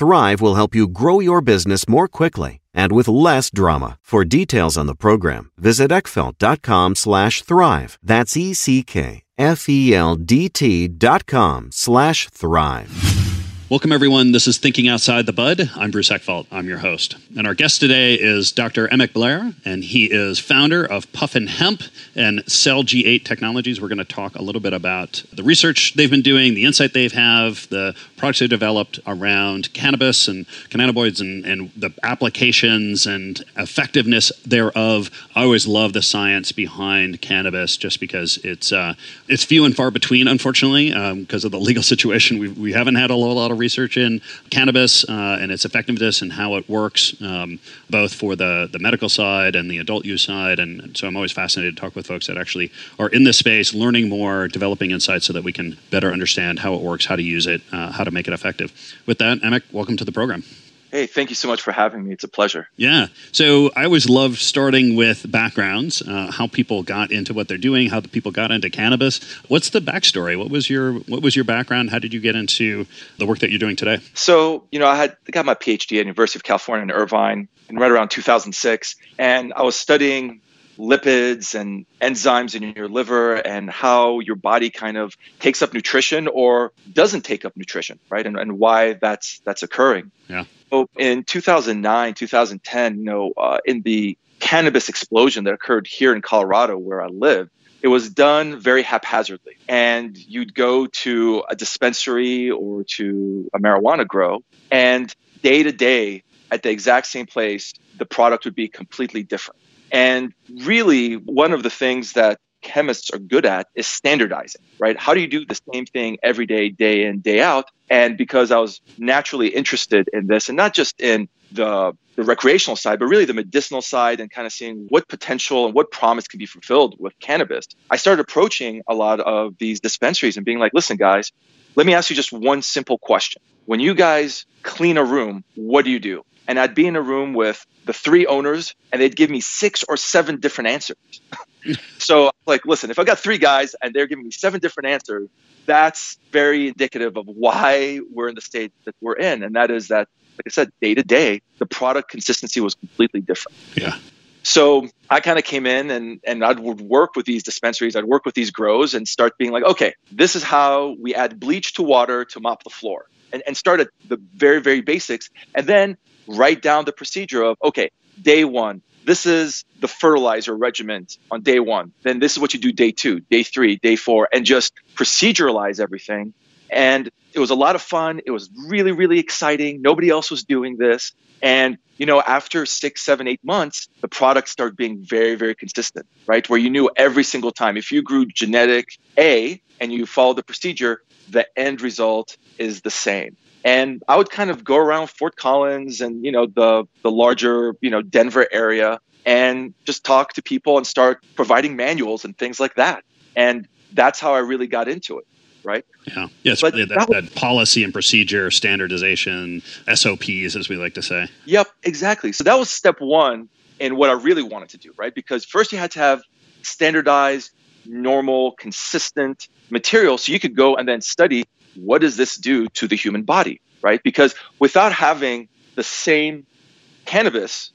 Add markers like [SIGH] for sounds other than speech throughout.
Thrive will help you grow your business more quickly and with less drama. For details on the program, visit eckfeldt.com slash thrive. That's E-C-K F-E-L-D-T dot com slash thrive. Welcome, everyone. This is Thinking Outside the Bud. I'm Bruce Eckfeldt. I'm your host. And our guest today is Dr. Emek Blair, and he is founder of Puffin Hemp and Cell G8 Technologies. We're going to talk a little bit about the research they've been doing, the insight they've have, the products they've developed around cannabis and cannabinoids and, and the applications and effectiveness thereof. I always love the science behind cannabis just because it's uh, it's few and far between, unfortunately, because um, of the [LAUGHS] legal situation. We, we haven't had a lot of research in cannabis uh, and its effectiveness and how it works, um, both for the, the medical side and the adult use side. And, and so I'm always fascinated to talk with folks that actually are in this space, learning more, developing insights so that we can better understand how it works, how to use it, uh, how to make it effective. With that, Emek, welcome to the program. Hey, thank you so much for having me. It's a pleasure. Yeah. So I always love starting with backgrounds, uh, how people got into what they're doing, how the people got into cannabis. What's the backstory? What was your What was your background? How did you get into the work that you're doing today? So you know, I had I got my PhD at University of California in Irvine, and right around 2006, and I was studying lipids and enzymes in your liver and how your body kind of takes up nutrition or doesn't take up nutrition, right? And, and why that's that's occurring. Yeah. So in 2009, 2010, you know, uh, in the cannabis explosion that occurred here in Colorado, where I live, it was done very haphazardly. And you'd go to a dispensary or to a marijuana grow, and day to day, at the exact same place, the product would be completely different. And really, one of the things that chemists are good at is standardizing, right? How do you do the same thing every day, day in, day out? And because I was naturally interested in this, and not just in the, the recreational side, but really the medicinal side and kind of seeing what potential and what promise can be fulfilled with cannabis, I started approaching a lot of these dispensaries and being like, listen, guys, let me ask you just one simple question. When you guys clean a room, what do you do? And I'd be in a room with the three owners and they'd give me six or seven different answers. [LAUGHS] so like listen if i got three guys and they're giving me seven different answers that's very indicative of why we're in the state that we're in and that is that like i said day to day the product consistency was completely different yeah So I kind of came in and and I would work with these dispensaries, I'd work with these grows and start being like, okay, this is how we add bleach to water to mop the floor. And, and start at the very, very basics. And then write down the procedure of, okay, day one, this is the fertilizer regimen on day one. Then this is what you do day two, day three, day four, and just proceduralize everything. And it was a lot of fun. It was really, really exciting. Nobody else was doing this. And, you know, after six, seven, eight months, the product started being very, very consistent, right? Where you knew every single time if you grew genetic A and you followed the procedure, the end result is the same. And I would kind of go around Fort Collins and, you know, the the larger, you know, Denver area and just talk to people and start providing manuals and things like that. And that's how I really got into it right? Yeah. Yes, but that, that, was, that, policy and procedure, standardization, SOPs, as we like to say. Yep, exactly. So that was step one in what I really wanted to do, right? Because first you had to have standardized, normal, consistent material so you could go and then study what does this do to the human body, right? Because without having the same cannabis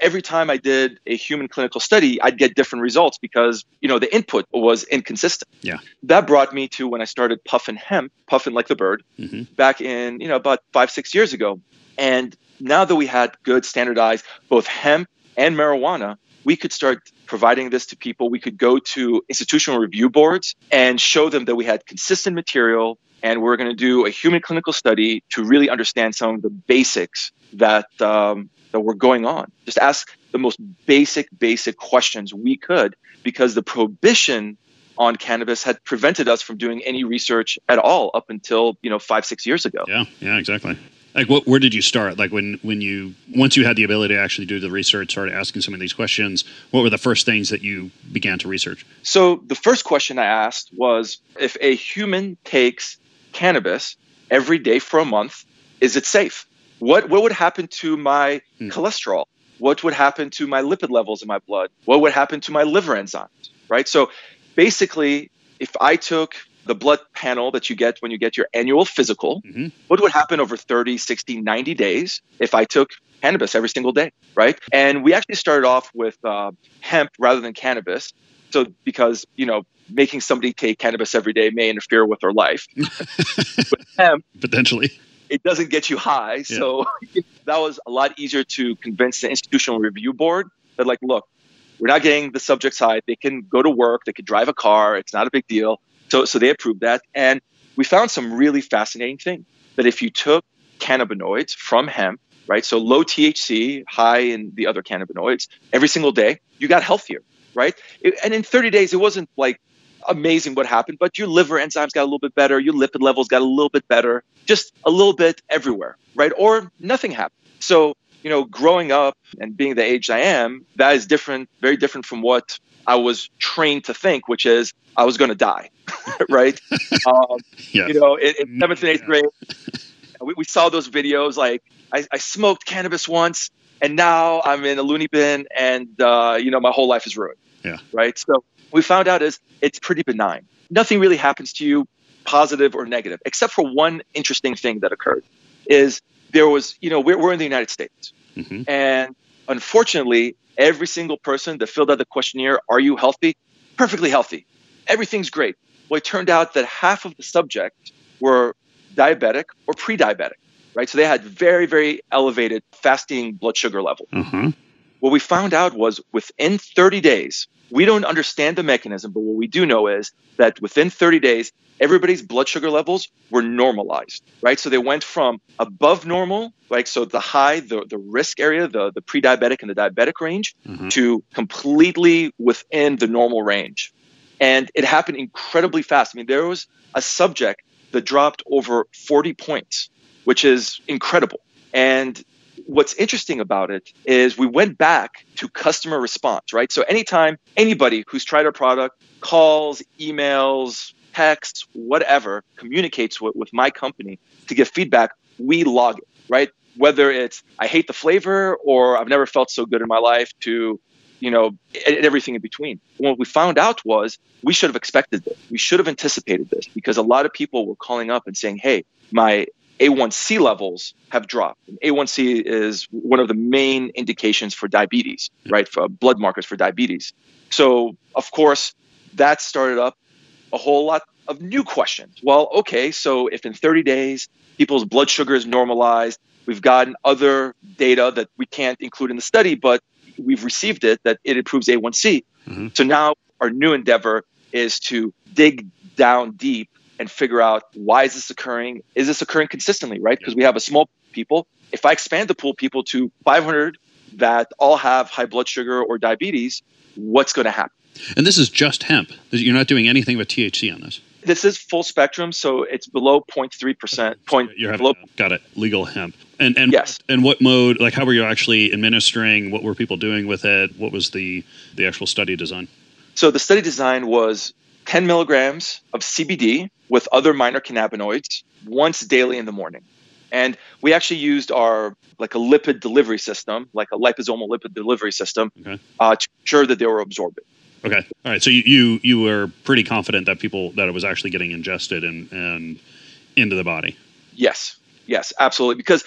every time I did a human clinical study, I'd get different results because, you know, the input was inconsistent. Yeah. That brought me to when I started Puffin Hemp, Puffin like the bird, mm-hmm. back in, you know, about five, six years ago. And now that we had good standardized both hemp and marijuana, we could start providing this to people. We could go to institutional review boards and show them that we had consistent material and we're going to do a human clinical study to really understand some of the basics that um, that were going on. Just ask the most basic, basic questions we could because the prohibition on cannabis had prevented us from doing any research at all up until you know five six years ago. Yeah yeah exactly. Like what, where did you start? Like when when you once you had the ability to actually do the research started asking some of these questions what were the first things that you began to research? So the first question i asked was if a human takes cannabis every day for a month is it safe what what would happen to my hmm. cholesterol? What would happen to my lipid levels in my blood? What would happen to my liver enzymes? Right? So basically, if I took the blood panel that you get when you get your annual physical, mm-hmm. what would happen over 30, 60, 90 days if I took cannabis every single day, right? And we actually started off with uh, hemp rather than cannabis. So because, you know, making somebody take cannabis every day may interfere with their life. [LAUGHS] but hemp, potentially it doesn't get you high. Yeah. So [LAUGHS] that was a lot easier to convince the institutional review board that, like, look, we're not getting the subjects high. They can go to work, they can drive a car. It's not a big deal. So, so they approved that. And we found some really fascinating thing that if you took cannabinoids from hemp, right? So low THC, high in the other cannabinoids every single day, you got healthier, right? It, and in 30 days, it wasn't like amazing what happened, but your liver enzymes got a little bit better, your lipid levels got a little bit better, just a little bit everywhere, right? Or nothing happened. So, you know, growing up and being the age I am, that is different, very different from what I was trained to think, which is I was going to die, [LAUGHS] right? [LAUGHS] um, yes. You know, in, in, seventh and eighth grade, we, we saw those videos like I, I, smoked cannabis once and now I'm in a loony bin and, uh, you know, my whole life is ruined. Yeah. Right. So we found out is it's pretty benign. Nothing really happens to you, positive or negative, except for one interesting thing that occurred. Is there was, you know, we're, we're in the United States, mm-hmm. and unfortunately, every single person that filled out the questionnaire, "Are you healthy?" Perfectly healthy, everything's great. Well, it turned out that half of the subjects were diabetic or pre-diabetic, right? So they had very, very elevated fasting blood sugar level. Mm-hmm. What we found out was within 30 days, we don't understand the mechanism, but what we do know is that within 30 days, everybody's blood sugar levels were normalized, right? So they went from above normal, like so the high, the, the risk area, the, the pre diabetic and the diabetic range, mm-hmm. to completely within the normal range. And it happened incredibly fast. I mean, there was a subject that dropped over 40 points, which is incredible. And what's interesting about it is we went back to customer response, right? So anytime anybody who's tried our product calls, emails, texts, whatever, communicates with, with my company to give feedback, we log it, right? Whether it's I hate the flavor or I've never felt so good in my life to you know, everything in between. what we found out was we should have expected this. We should have anticipated this because a lot of people were calling up and saying, "Hey, my A1C levels have dropped. And A1C is one of the main indications for diabetes, right? For blood markers for diabetes. So, of course, that started up a whole lot of new questions. Well, okay, so if in 30 days people's blood sugar is normalized, we've gotten other data that we can't include in the study, but we've received it that it improves A1C. Mm-hmm. So now our new endeavor is to dig down deep and figure out why is this occurring? Is this occurring consistently, right? Because we have a small people. If I expand the pool people to 500 that all have high blood sugar or diabetes, what's going to happen? And this is just hemp. You're not doing anything with THC on this. This is full spectrum, so it's below 0.3 percent. Point you're having, below. Got it. Legal hemp. And and yes. And what mode? Like, how were you actually administering? What were people doing with it? What was the the actual study design? So the study design was 10 milligrams of CBD with other minor cannabinoids once daily in the morning. And we actually used our like a lipid delivery system, like a liposomal lipid delivery system, okay. uh, to ensure that they were absorbed. Okay. All right. So you, you you were pretty confident that people that it was actually getting ingested and and into the body. Yes. Yes. Absolutely. Because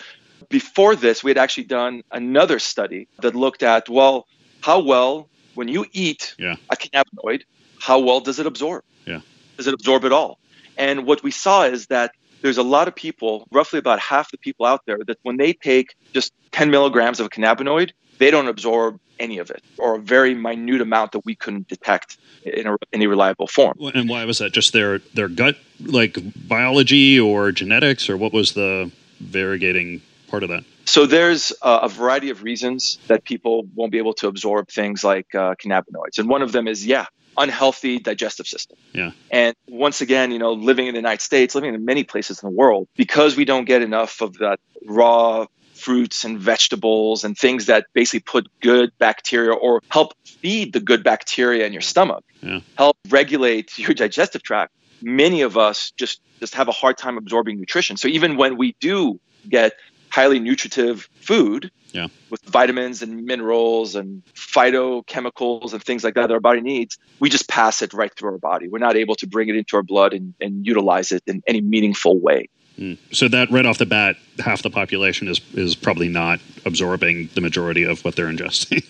before this, we had actually done another study that looked at well, how well when you eat yeah. a cannabinoid, how well does it absorb? Yeah. Does it absorb at all? And what we saw is that there's a lot of people, roughly about half the people out there, that when they take just 10 milligrams of a cannabinoid, they don't absorb any of it or a very minute amount that we couldn't detect in a, any reliable form. And why was that? Just their their gut like biology or genetics or what was the variegating part of that? So there's uh, a variety of reasons that people won't be able to absorb things like uh, cannabinoids, and one of them is yeah, unhealthy digestive system. Yeah. And once again, you know, living in the United States, living in many places in the world, because we don't get enough of that raw fruits and vegetables and things that basically put good bacteria or help feed the good bacteria in your stomach, yeah. help regulate [LAUGHS] your digestive tract. Many of us just just have a hard time absorbing nutrition. So even when we do get highly nutritive food yeah. with vitamins and minerals and phytochemicals and things like that that our body needs, we just pass it right through our body. We're not able to bring it into our blood and, and utilize it in any meaningful way. Mm. So that right off the bat, half the population is is probably not absorbing the majority of what they're ingesting.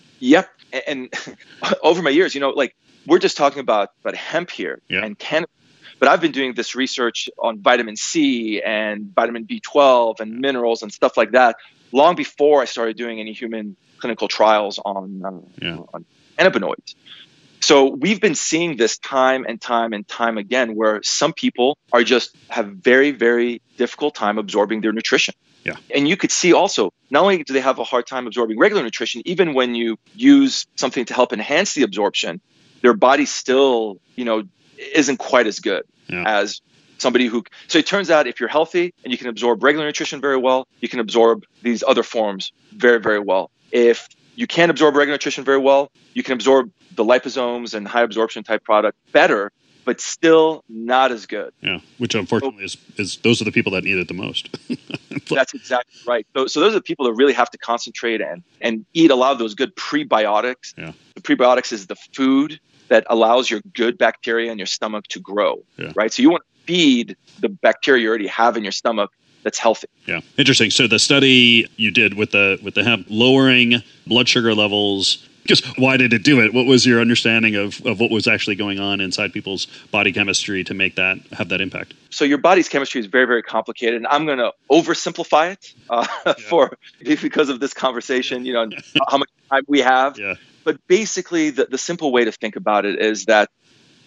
[LAUGHS] yep. And, and [LAUGHS] over my years, you know, like we're just talking about about hemp here yeah. and cannabis but I've been doing this research on vitamin C and vitamin B12 and minerals and stuff like that long before I started doing any human clinical trials on, uh, yeah. on cannabinoids. So we've been seeing this time and time and time again where some people are just have very, very difficult time absorbing their nutrition. Yeah. And you could see also, not only do they have a hard time absorbing regular nutrition, even when you use something to help enhance the absorption, their body still, you know, isn't quite as good yeah. as somebody who so it turns out if you're healthy and you can absorb regular nutrition very well you can absorb these other forms very very well. If you can't absorb regular nutrition very well you can absorb the liposomes and high absorption type product better but still not as good. Yeah which unfortunately is, is those are the people that need it the most. [LAUGHS] That's exactly right. So, so those are the people that really have to concentrate and and eat a lot of those good prebiotics. Yeah. the prebiotics is the food that allows your good bacteria in your stomach to grow, yeah. right? So you want to feed the bacteria you already have in your stomach that's healthy. Yeah, interesting. So the study you did with the with the hemp lowering blood sugar levels. Just why did it do it? What was your understanding of, of what was actually going on inside people's body chemistry to make that have that impact? So your body's chemistry is very very complicated, and I'm going to oversimplify it uh, [LAUGHS] yeah. for because of this conversation. You know how much time we have. Yeah. But basically, the, the simple way to think about it is that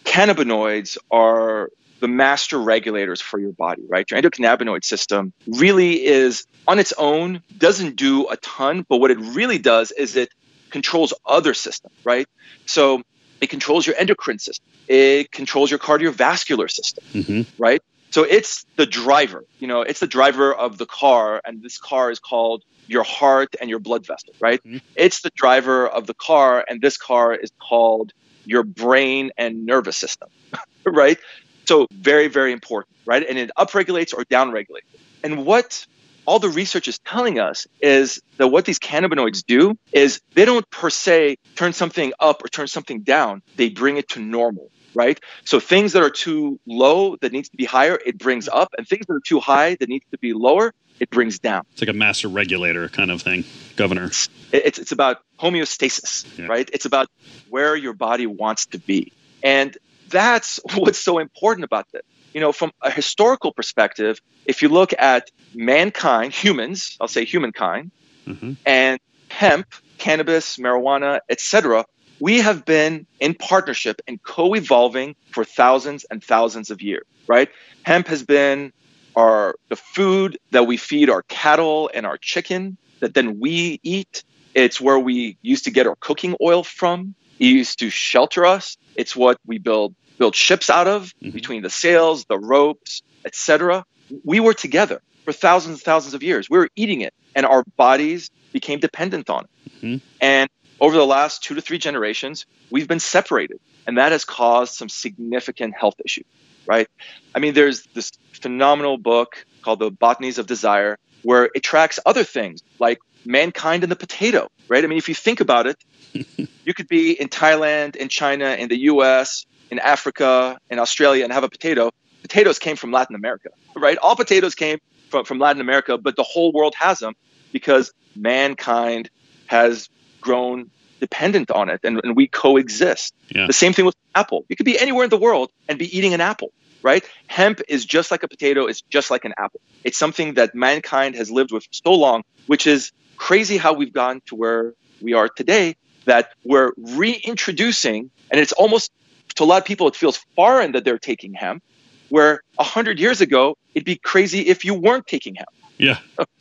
cannabinoids are the master regulators for your body, right? Your endocannabinoid system really is on its own, doesn't do a ton, but what it really does is it controls other systems, right? So it controls your endocrine system, it controls your cardiovascular system, mm-hmm. right? So it's the driver, you know, it's the driver of the car, and this car is called your heart and your blood vessel, right? Mm-hmm. It's the driver of the car, and this car is called your brain and nervous system, [LAUGHS] right? So very, very important, right? And it upregulates or downregulates. And what all the research is telling us is that what these cannabinoids do is they don't per se turn something up or turn something down. They bring it to normal, right? So things that are too low that needs to be higher, it brings up, and things that are too high that needs to be lower, it brings down. It's like a master regulator kind of thing, governor. It's it's, it's about homeostasis, yeah. right? It's about where your body wants to be. And that's [LAUGHS] what's so important about this. You know, from a historical perspective, if you look at mankind, humans, I'll say humankind, mm-hmm. and hemp, cannabis, marijuana, etc., we have been in partnership and co-evolving for thousands and thousands of years, right? Hemp has been our the food that we feed our cattle and our chicken that then we eat. It's where we used to get our cooking oil from. It used to shelter us. It's what we build build ships out of mm-hmm. between the sails, the ropes, etc. We were together for thousands and thousands of years. We were eating it, and our bodies became dependent on it. Mm-hmm. And over the last two to three generations, we've been separated, and that has caused some significant health issues. Right? I mean, there's this phenomenal book called The Botanies of Desire, where it tracks other things like mankind and the potato. Right? I mean, if you think about it, [LAUGHS] you could be in Thailand, in China, in the U.S., in Africa, in Australia, and have a potato. Potatoes came from Latin America, right? All potatoes came from, from Latin America, but the whole world has them because mankind has grown dependent on it and, and we coexist. Yeah. The same thing with apple. You could be anywhere in the world and be eating an apple, right? Hemp is just like a potato, it's just like an apple. It's something that mankind has lived with so long, which is crazy how we've gotten to where we are today that we're reintroducing, and it's almost to a lot of people, it feels foreign that they're taking hemp, where 100 years ago, it'd be crazy if you weren't taking hemp. Yeah.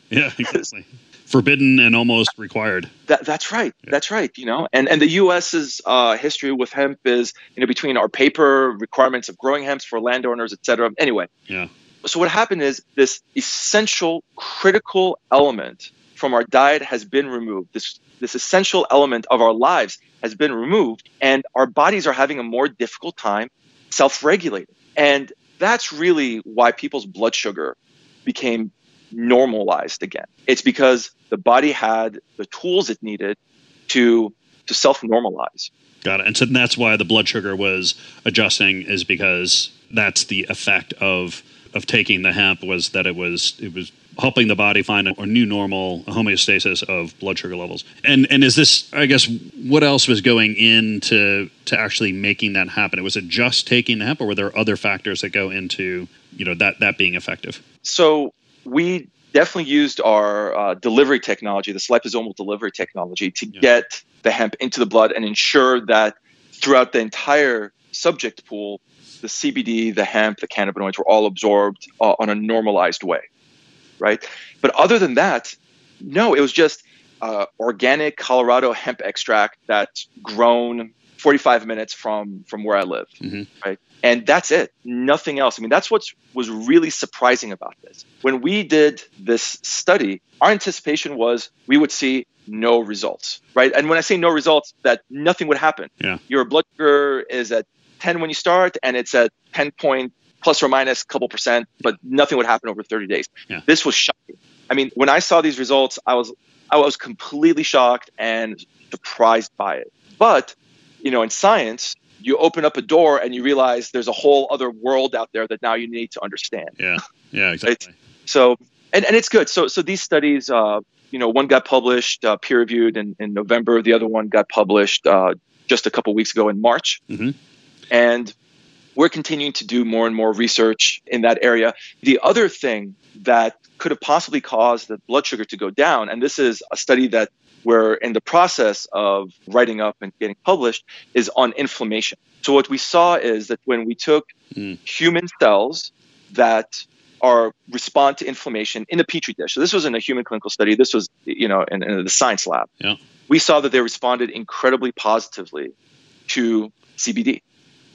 Yeah, exactly. [LAUGHS] Forbidden and almost required. That, that's right. Yeah. That's right. You know, and, and the U.S.'s uh, history with hemp is, you know, between our paper requirements of growing hemp for landowners, et cetera. Anyway. Yeah. So what happened is this essential, critical element from our diet has been removed. This this essential element of our lives has been removed, and our bodies are having a more difficult time self-regulating. And that's really why people's blood sugar became normalized again. It's because the body had the tools it needed to to self-normalize. Got it. And so that's why the blood sugar was adjusting is because that's the effect of of taking the hemp was that it was it was helping the body find a, a, new normal homeostasis of blood sugar levels. And and is this I guess what else was going into to actually making that happen? It was it just taking the hemp or were there other factors that go into, you know, that that being effective? So we definitely used our uh, delivery technology, this liposomal delivery technology to yeah. get the hemp into the blood and ensure that throughout the entire subject pool the CBD, the hemp, the cannabinoids were all absorbed uh, on a normalized way right? But other than that, no, it was just uh, organic Colorado hemp extract that's grown 45 minutes from from where I live, mm-hmm. right? And that's it. Nothing else. I mean, that's what was really surprising about this. When we did this study, our anticipation was we would see no results, right? And when I say no results, that nothing would happen. Yeah. Your blood sugar is at 10 when you start, and it's at 10 point plus or minus a couple percent, but nothing would happen over 30 days. Yeah. This was shocking. I mean, when I saw these results, I was I was completely shocked and surprised by it. But, you know, in science, you open up a door and you realize there's a whole other world out there that now you need to understand. Yeah. [LAUGHS] Yeah, exactly. so and, and it's good. So so these studies uh, you know, one got published, uh, peer reviewed in, in November. The other one got published uh, just a couple weeks ago in March. Mm-hmm. And we're continuing to do more and more research in that area. The other thing that could have possibly caused the blood sugar to go down, and this is a study that we're in the process of writing up and getting published, is on inflammation. So, what we saw is that when we took mm. human cells that are respond to inflammation in a petri dish. So this was in a human clinical study. This was, you know, in, in the science lab. Yeah. We saw that they responded incredibly positively to CBD.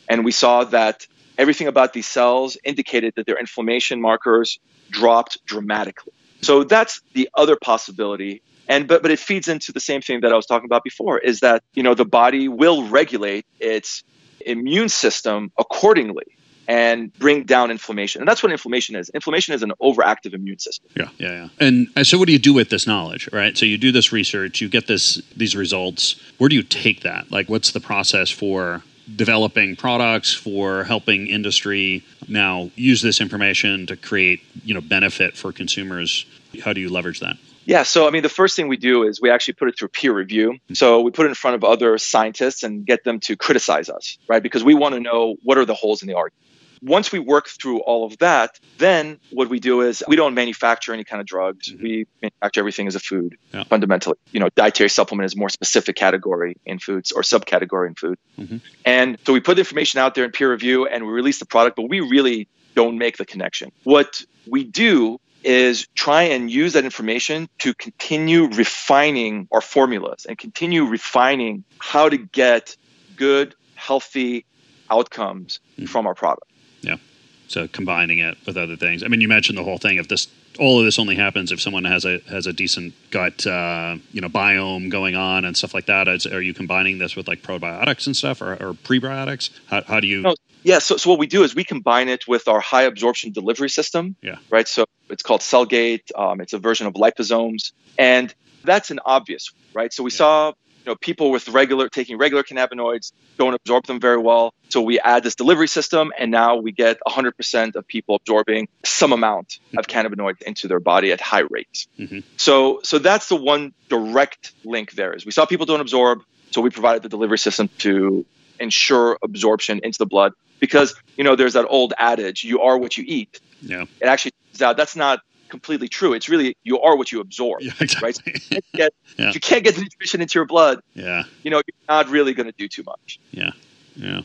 And we saw that everything about these cells indicated that their inflammation markers dropped dramatically. So that's the other possibility. And but but it feeds into the same thing that I was talking about before is that, you know, the body will regulate its immune system accordingly and bring down inflammation. And that's what inflammation is. Inflammation is an overactive immune system. Yeah, yeah, yeah. And so, what do you do with this knowledge, right? So you do this research, you get this these results. Where do you take that? Like, what's the process for developing products for helping industry now use this information to create you know benefit for consumers how do you leverage that yeah, so I mean, the first thing we do is we actually put it through peer review. So we put it in front of other scientists and get them to criticize us, right? Because we want to know what are the holes in the argument. Once we work through all of that, then what we do is we don't manufacture any kind of drugs. Mm-hmm. We manufacture everything as a food, yeah. fundamentally. You know, dietary supplement is a more specific category in foods or subcategory in food. Mm-hmm. And so we put the information out there in peer review and we release the product, but we really don't make the connection. What we do is try and use that information to continue refining our formulas and continue refining how to get good, healthy outcomes mm-hmm. from our product. Yeah. So combining it with other things. I mean, you mentioned the whole thing If this. All of this only happens if someone has a has a decent gut, uh, you know, biome going on and stuff like that. Are you combining this with like probiotics and stuff, or, or prebiotics? How, how do you? No, yeah. So, so what we do is we combine it with our high absorption delivery system. Yeah. Right. So it's called CellG8. Um, it's a version of liposomes, and that's an obvious, right? So we yeah. saw you know, people with regular taking regular cannabinoids don't absorb them very well. So we add this delivery system, and now we get 100% of people absorbing some amount of mm-hmm. cannabinoids into their body at high rates. Mm-hmm. So, so that's the one direct link there. Is we saw people don't absorb, so we provided the delivery system to ensure absorption into the blood. Because you know, there's that old adage: "You are what you eat." Yeah. It actually turns out that's not completely true. It's really you are what you absorb, yeah, exactly. right? So you get, yeah. If you can't [LAUGHS] get the nutrition into your blood, yeah, you know, you're not really going to do too much. Yeah, yeah.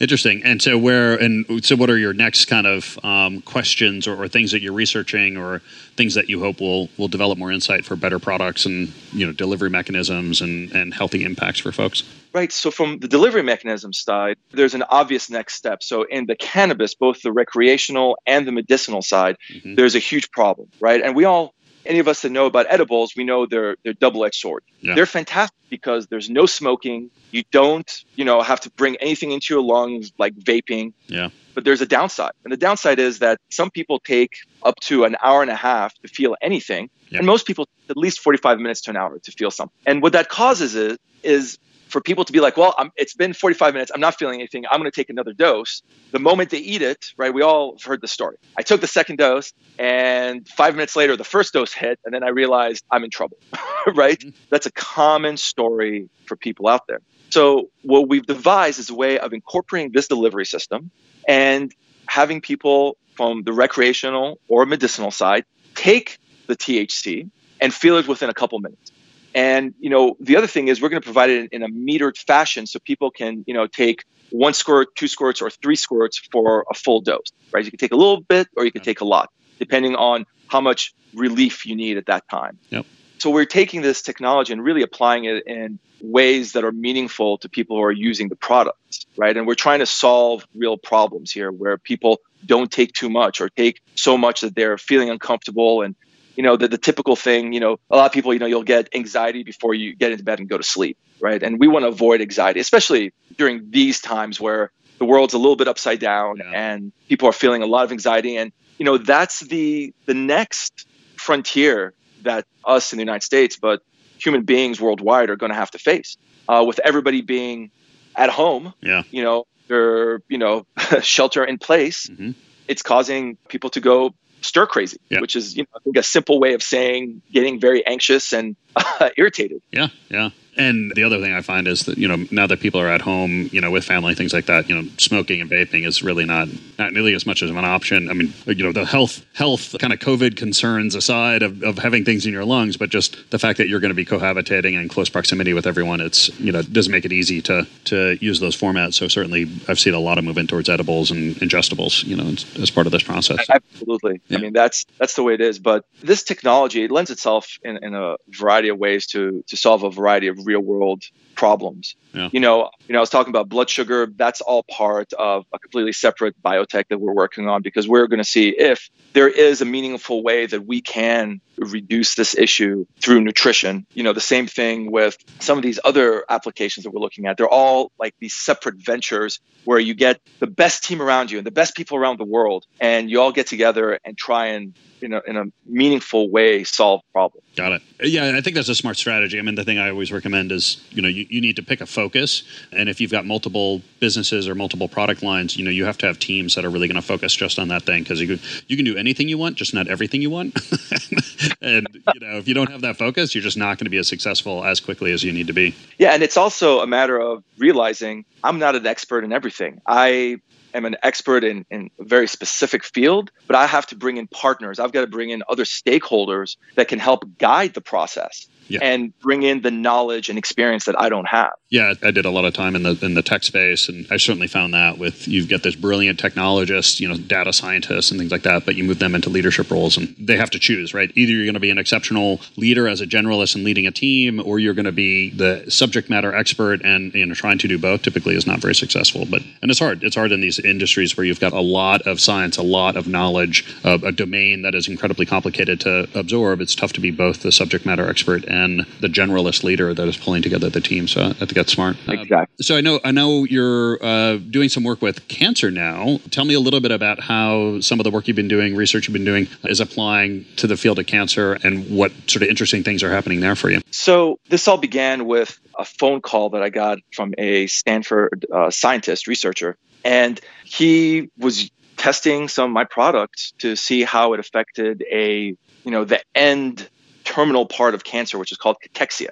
Interesting. And so, where and so, what are your next kind of um, questions or, or, things that you're researching, or things that you hope will will develop more insight for better products and you know delivery mechanisms and and healthy impacts for folks? Right. So, from the delivery mechanism side, there's an obvious next step. So, in the cannabis, both the recreational and the medicinal side, mm-hmm. there's a huge problem, right? And we all any of us that know about edibles, we know they're they're double-edged sword. Yeah. They're fantastic because there's no smoking. You don't, you know, have to bring anything into your lungs like vaping. Yeah. But there's a downside. And the downside is that some people take up to an hour and a half to feel anything. And most people at least 45 minutes to an hour to feel something. And what that causes is is for people to be like, well, I'm, it's been 45 minutes. I'm not feeling anything. I'm going to take another dose. The moment they eat it, right? We all have heard the story. I took the second dose, and five minutes later, the first dose hit, and then I realized I'm in trouble, [LAUGHS] right? Mm-hmm. That's a common story for people out there. So, what we've devised is a way of incorporating this delivery system and having people from the recreational or medicinal side take the THC and feel it within a couple minutes. And you know, the other thing is we're going to provide it in, in, a metered fashion so people can you know take one squirt, two squirts, or three squirts for a full dose. Right? You can take a little bit, or you can take a lot, depending on how much relief you need at that time. Yep. So we're taking this technology and really applying it in ways that are meaningful to people who are using the products, right? And we're trying to solve real problems here where people don't take too much or take so much that they're feeling uncomfortable and you know, the, the typical thing, you know, a lot of people, you know, you'll get anxiety before you get into bed and go to sleep, right? And we want to avoid anxiety, especially during these times where the world's a little bit upside down yeah. and people are feeling a lot of anxiety. And, you know, that's the the next frontier that us in the United States, but human beings worldwide are going to have to face uh, with everybody being at home. Yeah. You know, they're, you know, [LAUGHS] shelter in place. Mm-hmm. It's causing people to go stir crazy, yeah. which is you know I think a simple way of saying getting very anxious and [LAUGHS] uh, irritated. Yeah, yeah. And the other thing I find is that you know now that people are at home, you know, with family, things like that, you know, smoking and vaping is really not not nearly as much as an option. I mean, you know, the health health kind of COVID concerns aside of, of having things in your lungs, but just the fact that you're going to be cohabitating in close proximity with everyone, it's you know doesn't make it easy to to use those formats. So certainly, I've seen a lot of movement towards edibles and ingestibles, you know, as part of this process. Absolutely. Yeah. I mean, that's that's the way it is. But this technology it lends itself in, in a variety of ways to to solve a variety of real world problems. Yeah. You know, you know, I was talking about blood sugar. That's all part of a completely separate biotech that we're working on because we're going to see if there is a meaningful way that we can reduce this issue through nutrition. You know, the same thing with some of these other applications that we're looking at. They're all like these separate ventures where you get the best team around you and the best people around the world, and you all get together and try and in a, in a meaningful way solve problems. Got it. Yeah, I think that's a smart strategy. I mean, the thing I always recommend is, you know, you, you need to pick a focus. And if you've got multiple businesses or multiple product lines, you know, you have to have teams that are really going to focus just on that thing because you can, you can do anything you want, just not everything you want. [LAUGHS] and, you know, if you don't have that focus, you're just not going to be as successful as quickly as you need to be. Yeah. And it's also a matter of realizing I'm not an expert in everything. I am an expert in, in a very specific field, but I have to bring in partners. I've got to bring in other stakeholders that can help guide the process yeah. and bring in the knowledge and experience that I don't have. Yeah, I did a lot of time in the in the tech space, and I certainly found that with you've got this brilliant technologists, you know, data scientists and things like that, but you move them into leadership roles, and they have to choose, right? Either you're going to be an exceptional leader as a generalist and leading a team, or you're going to be the subject matter expert, and you know, trying to do both typically is not very successful. But and it's hard. It's hard in these industries where you've got a lot of science, a lot of knowledge, uh, a domain that is incredibly complicated to absorb. It's tough to be both the subject matter expert and the generalist leader that is pulling together the team. So I think that's smart. Exactly. Uh, so I know I know you're uh, doing some work with cancer now. Tell me a little bit about how some of the work you've been doing, research you've been doing, is applying to the field of cancer, and what sort of interesting things are happening there for you. So this all began with a phone call that I got from a Stanford uh, scientist researcher, and he was testing some of my products to see how it affected a you know the end terminal part of cancer, which is called cachexia.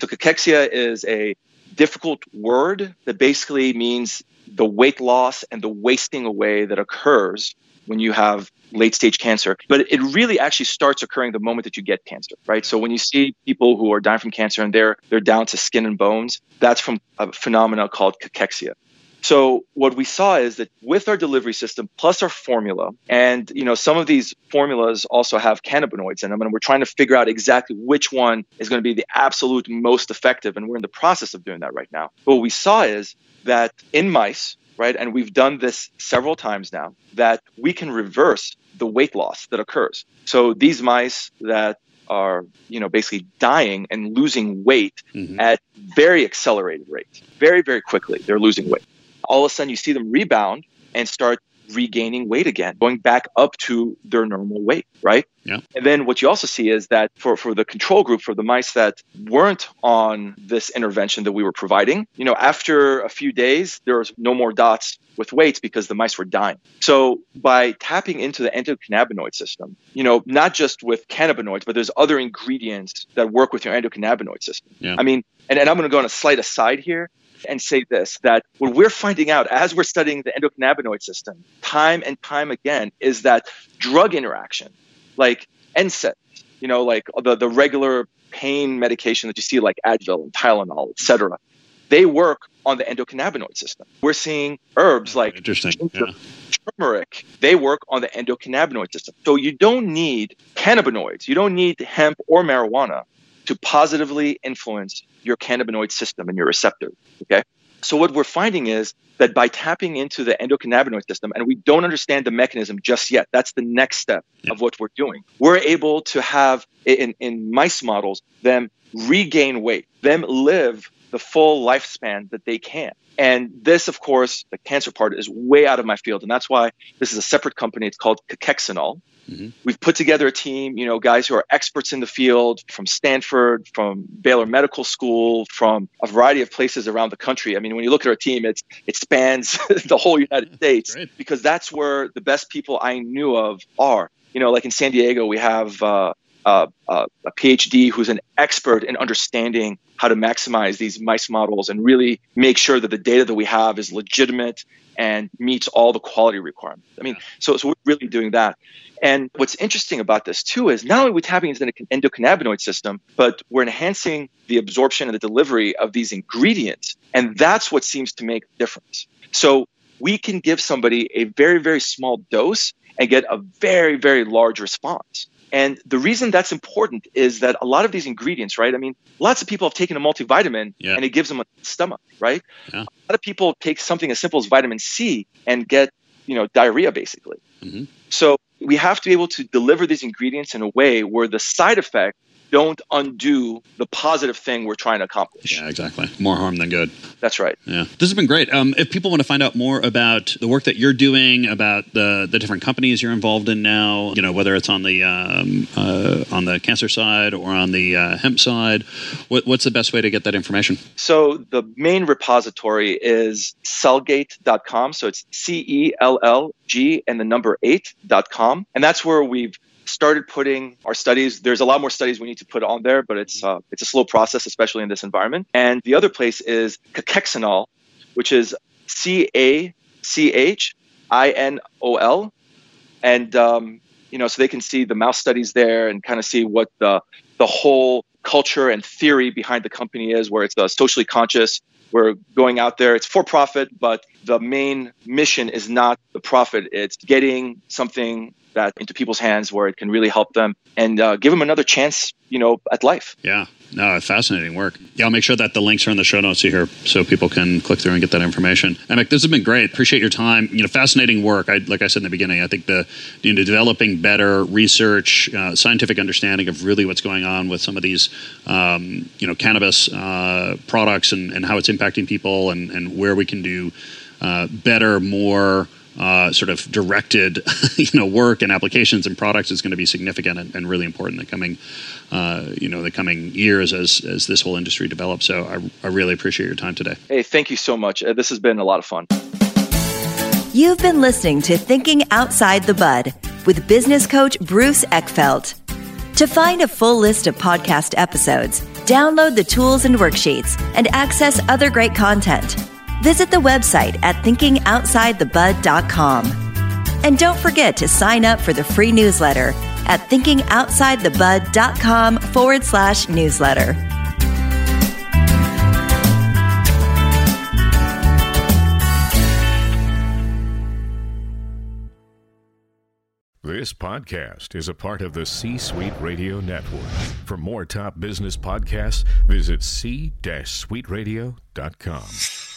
So, cachexia is a difficult word that basically means the weight loss and the wasting away that occurs when you have late stage cancer. But it really actually starts occurring the moment that you get cancer, right? So when you see people who are dying from cancer and they're they're down to skin and bones, that's from a phenomena called cachexia. So what we saw is that with our delivery system plus our formula, and you know some of these formulas also have cannabinoids in them, and we're trying to figure out exactly which one is going to be the absolute most effective, and we're in the process of doing that right now. But what we saw is that in mice, right, and we've done this several times now, that we can reverse the weight loss that occurs. So these mice that are you know basically dying and losing weight mm-hmm. at very accelerated rates very very quickly they're losing weight all of a sudden you see them rebound and start regaining weight again, going back up to their normal weight, right? Yeah. And then what you also see is that for, for the control group, for the mice that weren't on this intervention that we were providing, you know, after a few days, there was no more dots with weights because the mice were dying. So by tapping into the endocannabinoid system, you know, not just with cannabinoids, but there's other ingredients that work with your endocannabinoid system. Yeah. I mean, and, and I'm going to go on a slight aside here and say this that what we're finding out as we're studying the endocannabinoid system time and time again is that drug interaction, like NSAIDs, you know, like the, the regular pain medication that you see, like Advil and Tylenol, et cetera, they work on the endocannabinoid system. We're seeing herbs like Interesting. Ginger, yeah. turmeric, they work on the endocannabinoid system. So you don't need cannabinoids, you don't need hemp or marijuana to positively influence your cannabinoid system and your receptor. Okay. So what we're finding is that by tapping into the endocannabinoid system, and we don't understand the mechanism just yet, that's the next step yeah. of what we're doing. We're able to have in, in mice models them regain weight, them live the full lifespan that they can. And this, of course, the cancer part is way out of my field. And that's why this is a separate company. It's called Cachexinol. Mm-hmm. We've put together a team, you know, guys who are experts in the field from Stanford, from Baylor Medical School, from a variety of places around the country. I mean, when you look at our team, it's it spans [LAUGHS] the whole United States Great. because that's where the best people I knew of are. You know, like in San Diego, we have uh, uh, uh, a PhD who's an expert in understanding how to maximize these mice models and really make sure that the data that we have is legitimate and meets all the quality requirements. I mean, so, so we're really doing that. And what's interesting about this too is not only are we tapping into the endocannabinoid system, but we're enhancing the absorption and the delivery of these ingredients. And that's what seems to make a difference. So we can give somebody a very, very small dose and get a very, very large response. And the reason that's important is that a lot of these ingredients, right? I mean, lots of people have taken a multivitamin yeah. and it gives them a stomach, right? Yeah. A lot of people take something as simple as vitamin C and get, you know, diarrhea basically. Mm-hmm. So we have to be able to deliver these ingredients in a way where the side effect don't undo the positive thing we're trying to accomplish. Yeah, exactly. More harm than good. That's right. Yeah, this has been great. Um, if people want to find out more about the work that you're doing, about the the different companies you're involved in now, you know, whether it's on the um, uh, on the cancer side or on the uh, hemp side, what, what's the best way to get that information? So the main repository is cellg8.com. So it's C E L L G and the number eight.com. And that's where we've started putting our studies. There's a lot more studies we need to put on there, but it's uh, it's a slow process, especially in this environment. And the other place is Cachexinol, which is C A C H I N O L, and um, you know, so they can see the mouse studies there and kind of see what the the whole culture and theory behind the company is, where it's uh, socially conscious. We're going out there. It's for profit, but the main mission is not the profit. It's getting something that into people's hands where it can really help them and uh, give them another chance, you know, at life. Yeah, no, fascinating work. Yeah, I'll make sure that the links are in the show notes here so people can click through and get that information. Emek, this has been great. Appreciate your time. You know, fascinating work. I, like I said in the beginning, I think the you know developing better research, uh, scientific understanding of really what's going on with some of these um, you know cannabis uh, products and, and how it's impacting people and, and where we can do uh, better, more uh, sort of directed, [LAUGHS] you know, work and applications and products is going to be significant and, and really important in the coming, uh, you know, the coming years as as this whole industry develops. So I, I really appreciate your time today. Hey, thank you so much. Uh, this has been a lot of fun. You've been listening to Thinking Outside the Bud with business coach Bruce Eckfeldt. To find a full list of podcast episodes, download the tools and worksheets, and access other great content visit the website at thinkingoutsidethebud.com. And don't forget to sign up for the free newsletter at thinkingoutsidethebud.com forward slash newsletter. This podcast is a part of the C Suite Radio Network. For more top business podcasts, visit c-suiteradio.com.